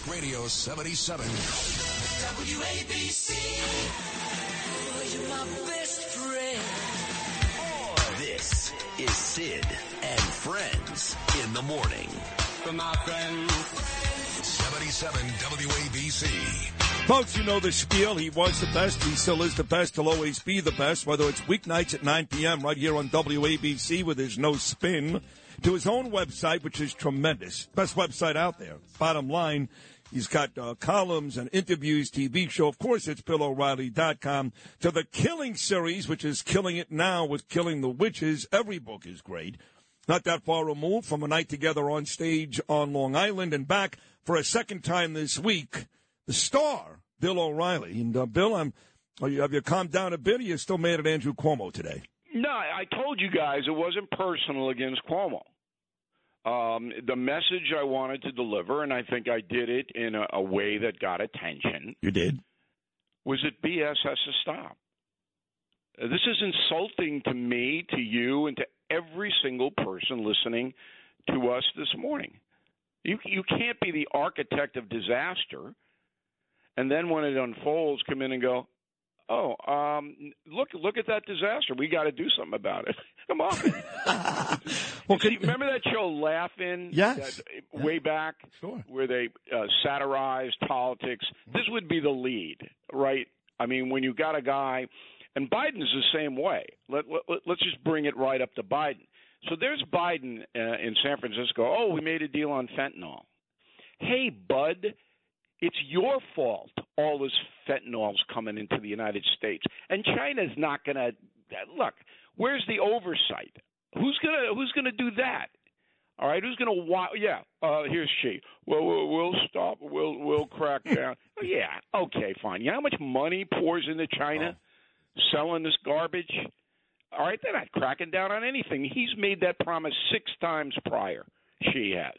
Talk Radio 77. WABC. Oh, you're my best friend. This is Sid and Friends in the morning. For my friends. 77 WABC. Folks, you know the spiel. He was the best. He still is the best. He'll always be the best, whether it's weeknights at 9 p.m. right here on WABC with his no spin to his own website, which is tremendous. Best website out there. Bottom line, he's got uh, columns and interviews, TV show. Of course, it's BillO'Reilly.com. To the Killing series, which is killing it now with Killing the Witches. Every book is great. Not that far removed from a night together on stage on Long Island and back for a second time this week. The star, Bill O'Reilly. And uh, Bill, I'm. Are you, have you calmed down a bit? Or you still mad at Andrew Cuomo today? No, I told you guys it wasn't personal against Cuomo. Um, the message I wanted to deliver, and I think I did it in a, a way that got attention, You did. was that BS has to stop. This is insulting to me, to you, and to every single person listening to us this morning. You you can't be the architect of disaster, and then when it unfolds, come in and go, "Oh, um, look look at that disaster. We got to do something about it." Come on. Well, See, can, remember that show Laugh-In? Yes. That, way back, Sure. where they uh, satirized politics. This would be the lead, right? I mean, when you got a guy, and Biden's the same way. Let, let, let's just bring it right up to Biden. So there's Biden uh, in San Francisco. Oh, we made a deal on fentanyl. Hey, bud, it's your fault all this fentanyl's coming into the United States, and China's not going to look. Where's the oversight? Who's gonna Who's gonna do that? All right, who's gonna watch? Yeah, uh, here's she. Well, we'll, we'll stop. We'll we'll crack down. oh, yeah, okay, fine. You know how much money pours into China selling this garbage? All right, they're not cracking down on anything. He's made that promise six times prior. She has.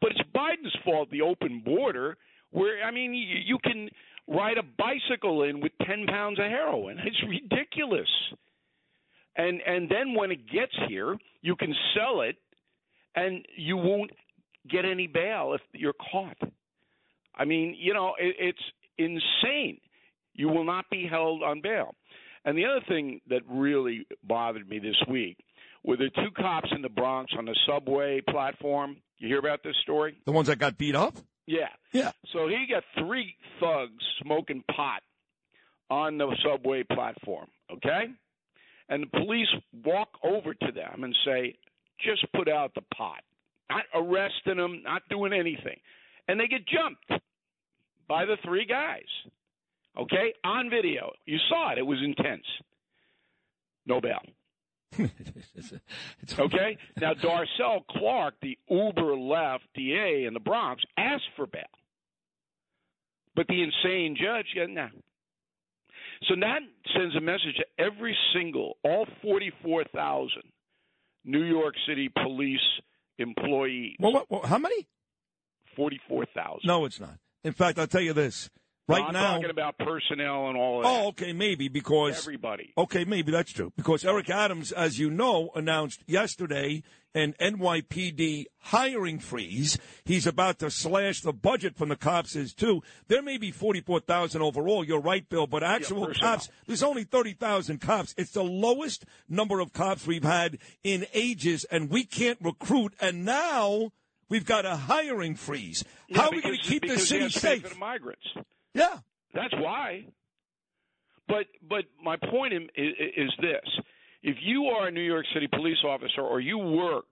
But it's Biden's fault, the open border, where, I mean, you, you can ride a bicycle in with 10 pounds of heroin. It's ridiculous. And, and then when it gets here, you can sell it and you won't get any bail if you're caught. I mean, you know, it, it's insane. You will not be held on bail. And the other thing that really bothered me this week were the two cops in the Bronx on the subway platform. You hear about this story? the ones that got beat up? Yeah. Yeah. So he got three thugs smoking pot on the subway platform, okay? And the police walk over to them and say, just put out the pot. Not arresting them, not doing anything. And they get jumped by the three guys, okay? On video. You saw it, it was intense. No bail. It's- Okay? now, Darcel Clark, the uber left DA in the Bronx, asked for bail. But the insane judge said, no. So that sends a message to every single, all 44,000 New York City police employees. Well, what, what, how many? 44,000. No, it's not. In fact, I'll tell you this. Right I'm now. talking about personnel and all of that. Oh, okay, maybe because Everybody. Okay, maybe that's true. Because Eric Adams, as you know, announced yesterday an NYPD hiring freeze. He's about to slash the budget from the cops is too. There may be 44,000 overall. You're right, Bill, but actual personnel. cops, there's only 30,000 cops. It's the lowest number of cops we've had in ages, and we can't recruit. And now we've got a hiring freeze. Yeah, How are we going to keep the city have to pay safe? Migrants. Yeah. That's why. But but my point is, is this: if you are a New York City police officer, or you work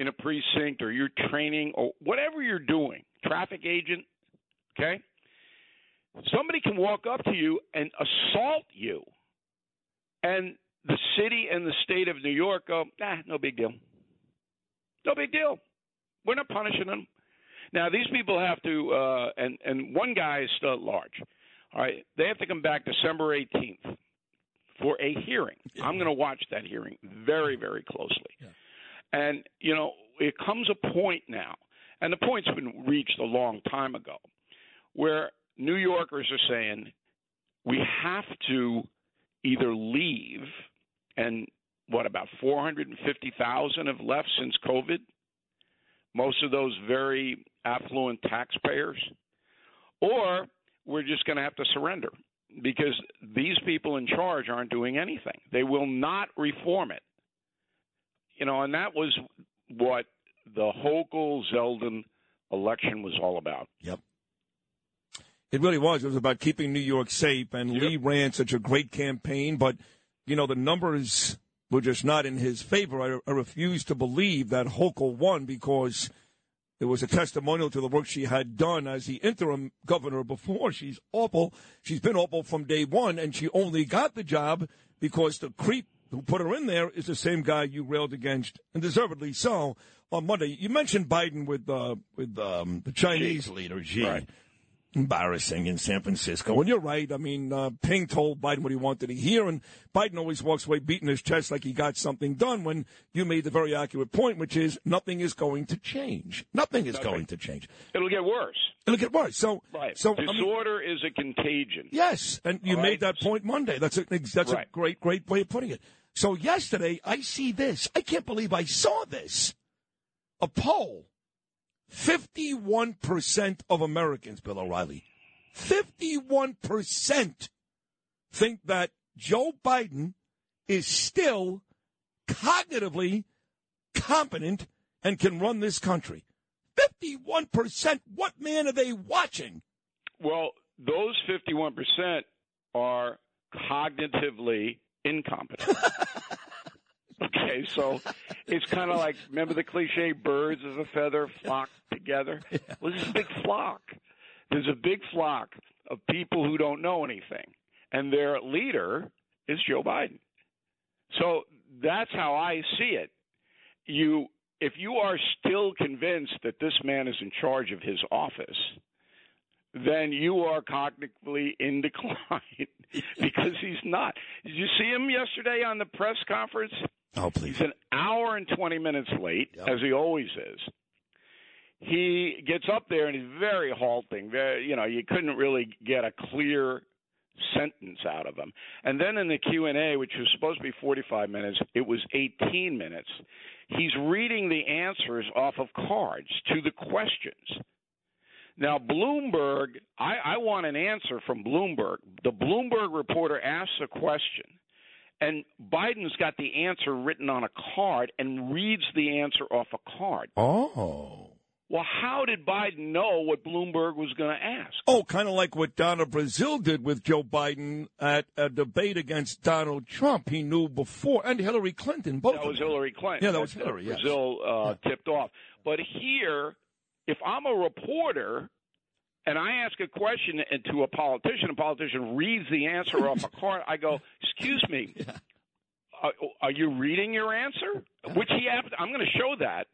in a precinct, or you're training, or whatever you're doing, traffic agent, okay, somebody can walk up to you and assault you, and the city and the state of New York go, nah, no big deal, no big deal. We're not punishing them. Now these people have to, uh, and and one guy is still at large. All right, they have to come back December 18th for a hearing. I'm going to watch that hearing very, very closely. And you know, it comes a point now, and the point's been reached a long time ago, where New Yorkers are saying we have to either leave, and what about 450,000 have left since COVID? Most of those very affluent taxpayers, or we're just going to have to surrender because these people in charge aren't doing anything. They will not reform it. You know, and that was what the Hochul Zeldin election was all about. Yep. It really was. It was about keeping New York safe, and Yep. Lee ran such a great campaign, but, you know, the numbers were just not in his favor. I, I refuse to believe that Hochul won because it was a testimonial to the work she had done as the interim governor before. She's awful. She's been awful from day one, and she only got the job because the creep who put her in there is the same guy you railed against, and deservedly so, on Monday. You mentioned Biden with uh, with um, the Chinese leader, Xi. Right. Embarrassing in San Francisco. And you're right. I mean, uh, Ping told Biden what he wanted to hear, and Biden always walks away beating his chest like he got something done when you made the very accurate point, which is nothing is going to change. Nothing is going to change. It'll get worse. It'll get worse. So, Right. so I mean, Disorder is a contagion. Yes, and you All made that point Monday. That's a that's a great great way of putting it. So yesterday I see this. I can't believe I saw this. A poll. 51% of Americans, Bill O'Reilly, 51% think that Joe Biden is still cognitively competent and can run this country. 51%. What man are they watching? Well, those 51% are cognitively incompetent. okay, so it's kind of like remember the cliche birds of a feather flock together? Well, this is a big flock. There's a big flock of people who don't know anything, and their leader is Joe Biden. So that's how I see it. You if you are still convinced that this man is in charge of his office, then you are cognitively in decline because he's not. Did you see him yesterday on the press conference? Oh, please. He's an hour and 20 minutes late, as he always is. He gets up there and he's very halting. Very, you know, you couldn't really get a clear sentence out of him. And then in the Q&A, which was supposed to be 45 minutes, it was 18 minutes. He's reading the answers off of cards to the questions. Now, Bloomberg, I, I want an answer from Bloomberg. The Bloomberg reporter asks a question, and Biden's got the answer written on a card and reads the answer off a card. Oh. Well, how did Biden know what Bloomberg was going to ask? Oh, kind of like what Donna Brazile did with Joe Biden at a debate against Donald Trump. He knew before, and Hillary Clinton, both That was. Hillary Clinton. Yeah, that was Hillary, yes. Brazile uh, tipped off. But here, if I'm a reporter and I ask a question to a politician, a politician reads the answer off a card, I go, "Excuse me, are, uh, are you reading your answer?" Which he, hap- I'm going to show that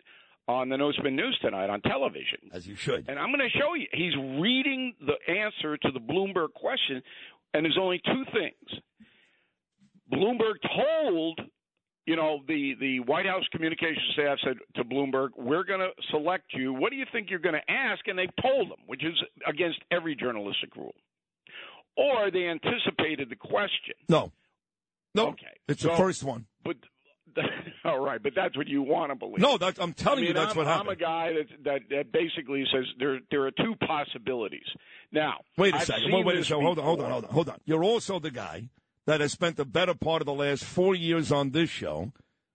on the No Spin News tonight on television. As you should. And I'm going to show you. He's reading the answer to the Bloomberg question, and there's only two things. Bloomberg told, you know, the, the White House communications staff said to Bloomberg, we're going to select you. What do you think you're going to ask? And they've told them, which is against every journalistic rule. Or they anticipated the question. No. No. Okay. It's the first one. But all right, but that's what you want to believe. No, that's, I'm telling I mean, you that's I'm, what happened. I'm a guy that, that that basically says there there are two possibilities. Now, Wait a I've second. Wait, wait a second. Hold on, hold on, hold on, hold on. You're also the guy that has spent the better part of the last four years on this show,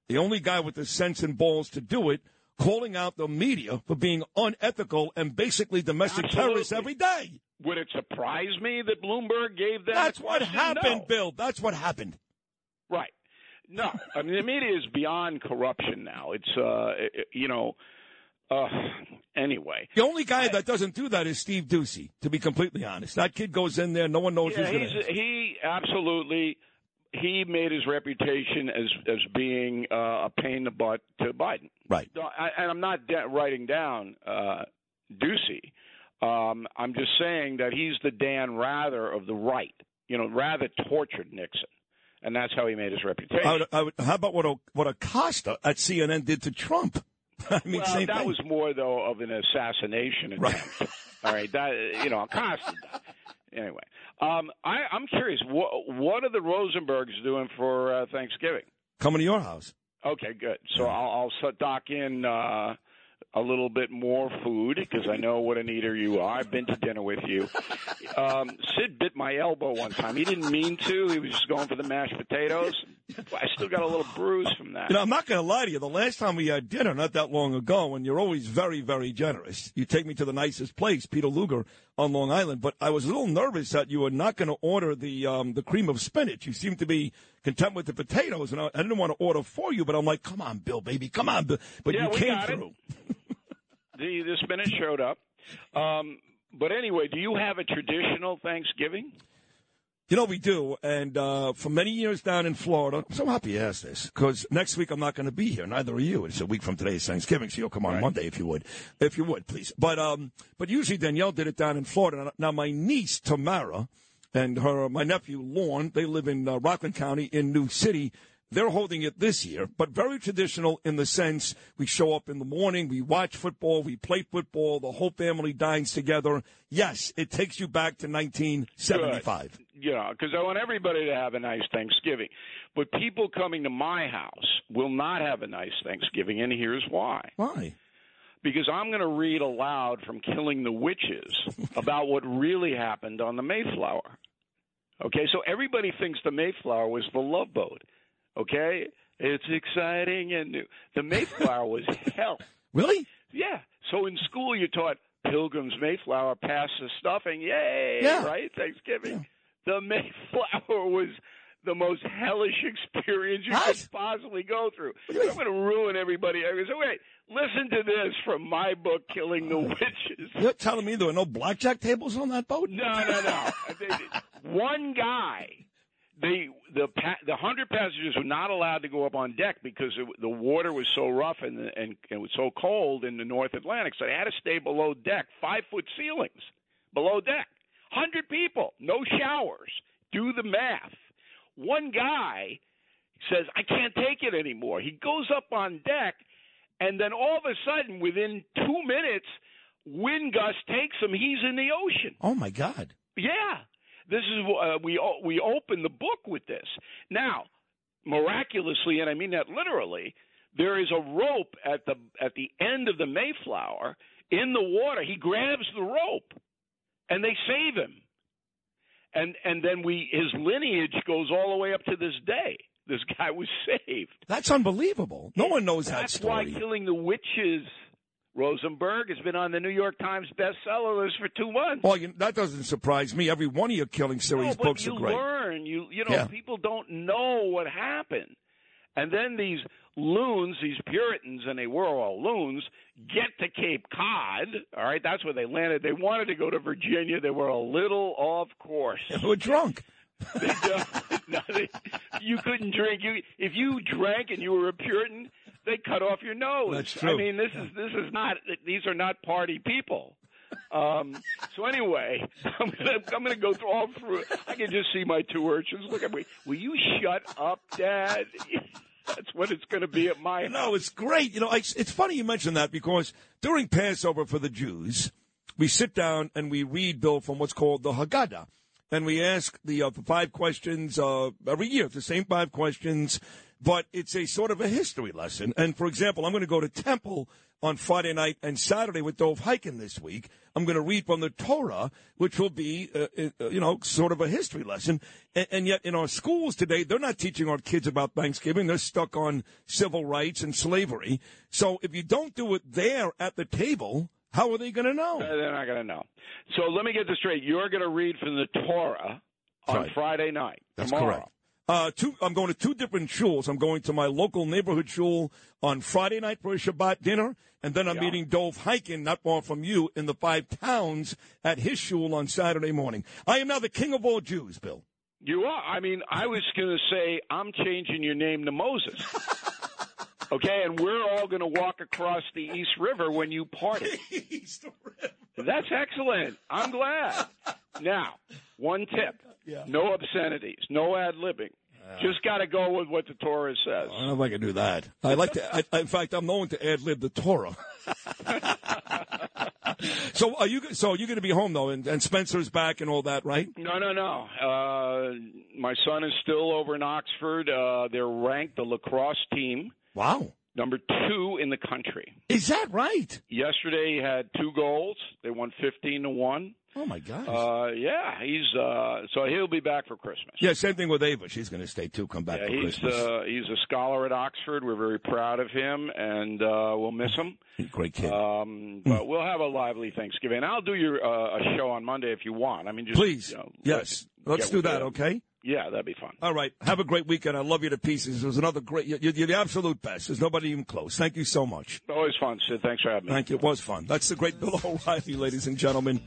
the only guy with the sense and balls to do it, calling out the media for being unethical and basically domestic Absolutely. terrorists every day. Would it surprise me that Bloomberg gave that? That's what happened, No. Bill. That's what happened. Right. No, I mean the media is beyond corruption now. It's uh, you know, uh, anyway. The only guy that doesn't do that is Steve Doocy, to be completely honest. That kid goes in there, no one knows Yeah, who's going he's, to he absolutely he made his reputation as as being uh, a pain in the butt to Biden. Right. So I, and I'm not de- writing down uh, Doocy. Um, I'm just saying that he's the Dan Rather of the right. You know, Rather tortured Nixon, and that's how he made his reputation. I would, I would, how about what what Acosta at CNN did to Trump? I mean, well, that thing. was more though of an assassination attempt. Right. All right, that you know, Acosta. Anyway, um, I, I'm curious. What, what are the Rosenbergs doing for uh, Thanksgiving? coming to your house. Okay, good. So I'll, I'll dock in uh, a little bit more food because I know what an eater you are. I've been to dinner with you. Um, Sid bit my elbow one time. He didn't mean to. He was just going for the mashed potatoes. I still got a little bruise from that. You know, I'm not going to lie to you. The last time we had dinner, not that long ago, and you're always very, very generous. You take me to the nicest place, Peter Luger on Long Island. But I was a little nervous that you were not going to order the um, the cream of spinach. You seem to be content with the potatoes, and I, I didn't want to order for you. But I'm like, come on, Bill, baby, come on, Bill. But Yeah, you came through. the the spinach showed up. Um, but anyway, do you have a traditional Thanksgiving? You know, we do. And uh, for many years down in Florida, I'm so happy you asked this because next week I'm not going to be here. Neither are you. It's a week from today is Thanksgiving, so you'll come on Monday if you would. If you would, please. But um, but usually Danielle did it down in Florida. Now, my niece, Tamara, and her my nephew, Lorne, they live in uh, Rockland County in New City. They're holding it this year, but very traditional in the sense we show up in the morning, we watch football, we play football, the whole family dines together. Yes, it takes you back to 1975. You know, because I want everybody to have a nice Thanksgiving. But people coming to my house will not have a nice Thanksgiving, and here's why. Why? Because I'm going to read aloud from Killing the Witches about what really happened on the Mayflower. Okay, so everybody thinks the Mayflower was the love boat. Okay, it's exciting and new. The Mayflower was hell. Really? Yeah. So in school, you taught Pilgrim's Mayflower past the stuffing. Yay! Yeah. Right? Thanksgiving. The Mayflower was the most hellish experience you What? could possibly go through. I'm going to ruin everybody. I so wait, listen to this from my book, Killing the uh, Witches. You're telling me there were no blackjack tables on that boat? No, no, no. One guy, the the the hundred passengers were not allowed to go up on deck because it, the water was so rough and, the, and it was so cold in the North Atlantic, so they had to stay below deck, five foot ceilings below deck. Hundred people, no showers. Do the math. One guy says, "I can't take it anymore." He goes up on deck, and then all of a sudden, within two minutes, wind gust takes him. He's in the ocean. Oh my God! Yeah, this is uh, we we open the book with this. Now, miraculously, and I mean that literally, there is a rope at the at the end of the Mayflower in the water. He grabs the rope, and they save him. And and then we his lineage goes all the way up to this day. This guy was saved. That's unbelievable. No one knows that story. That's why Killing the Witches. Rosenberg has been on the New York Times bestseller list for two months. Well, you, that doesn't surprise me. Every one of your killing series no, books are great. You learn. You you know Yeah. people don't know what happened, and then these loons, these Puritans, and they were all loons, get to Cape Cod. All right, that's where they landed. They wanted to go to Virginia. They were a little off course. They were drunk. No, they- you couldn't drink. You if you drank and you were a Puritan, they cut off your nose. That's true. I mean, this is this is not. These are not party people. Um, so anyway, I'm gonna, I'm gonna go through all through. I can just see my two urchins. Look at me. Will you shut up, Dad? That's what it's going to be at my house. No, it's great. You know, it's, it's funny you mention that because during Passover for the Jews, we sit down and we read, Bill, from what's called the Haggadah. And we ask the uh, five questions uh, every year, the same five questions, but it's a sort of a history lesson. And for example, I'm going to go to Temple on Friday night and Saturday with Dov Hikind this week. I'm going to read from the Torah, which will be, uh, uh, you know, sort of a history lesson. And, and yet in our schools today, they're not teaching our kids about Thanksgiving. They're stuck on civil rights and slavery. So if you don't do it there at the table, how are they going to know? Uh, They're not going to know. So let me get this straight. You're going to read from the Torah on Right. Friday night. That's tomorrow. correct. Uh, two, I'm going to two different shuls. I'm going to my local neighborhood shul on Friday night for a Shabbat dinner, and then I'm Yeah. meeting Dov Hikind, not far from you, in the five towns at his shul on Saturday morning. I am now the king of all Jews, Bill. You are. I mean, I was going to say I'm changing your name to Moses. Okay, and we're all going to walk across the East River when you party. East River. That's excellent. I'm glad. Now, one tip: Yeah. no obscenities, no ad libbing. Just got to go with what the Torah says. I don't know if I can do that. I like to. I, I- in fact, I'm known to ad lib the Torah. so are you? So you're going to be home though, and, and Spencer's back and all that, right? No, no, no. Uh, my son is still over in Oxford. Uh, they're ranked the lacrosse team Wow. Number two in the country. Is that right? Yesterday, he had two goals. They won fifteen to one. Oh my gosh. Uh, yeah, he's uh, so he'll be back for Christmas. yeah, same thing with Ava. She's going to stay too. Come back Yeah, for he's Christmas. uh, he's a scholar at Oxford. We're very proud of him, and uh, we'll miss him. Great kid. Um, but we'll have a lively Thanksgiving. And I'll do your uh, a show on Monday if you want. I mean, just Please. you know, yes. let- Let's do that. Okay. Yeah, that'd be fun. All right. Have a great weekend. I love you to pieces. It was another great. You're, you're the absolute best. There's nobody even close. Thank you so much. Always fun, Sid. Thanks for having me. Thank you. It was fun. That's the great Bill O'Reilly, ladies and gentlemen.